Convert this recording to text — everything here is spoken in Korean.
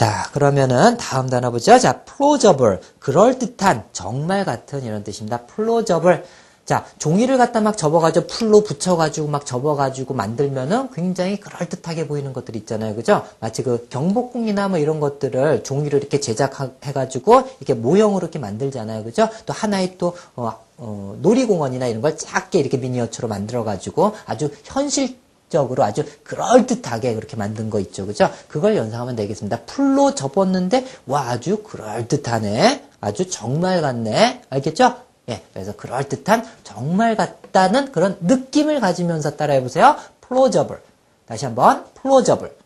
자, 그러면은 다음 단어 보죠. 자, plausible. 그럴듯한, 정말 같은 이런 뜻입니다. plausible. 자, 종이를 갖다 막 접어가지고 풀로 붙여가지고 막 접어가지고 만들면은 굉장히 그럴듯하게 보이는 것들 있잖아요. 그죠? 마치 그 경복궁이나 뭐 이런 것들을 종이를 이렇게 제작해가지고 이렇게 모형으로 이렇게 만들잖아요. 그죠? 또 하나의 또, 어, 어, 놀이공원이나 이런 걸 작게 이렇게 미니어처로 만들어가지고 아주 현실 적으로 아주 그럴듯하게 그렇게 만든 거 있죠. 그죠? 그걸 연상하면 되겠습니다. 풀로 접었는데, 와, 아주 그럴듯하네. 아주 정말 같네. 알겠죠? 예, 그래서 그럴듯한, 정말 같다는 그런 느낌을 가지면서 따라해 보세요. plausible. 다시 한번, plausible.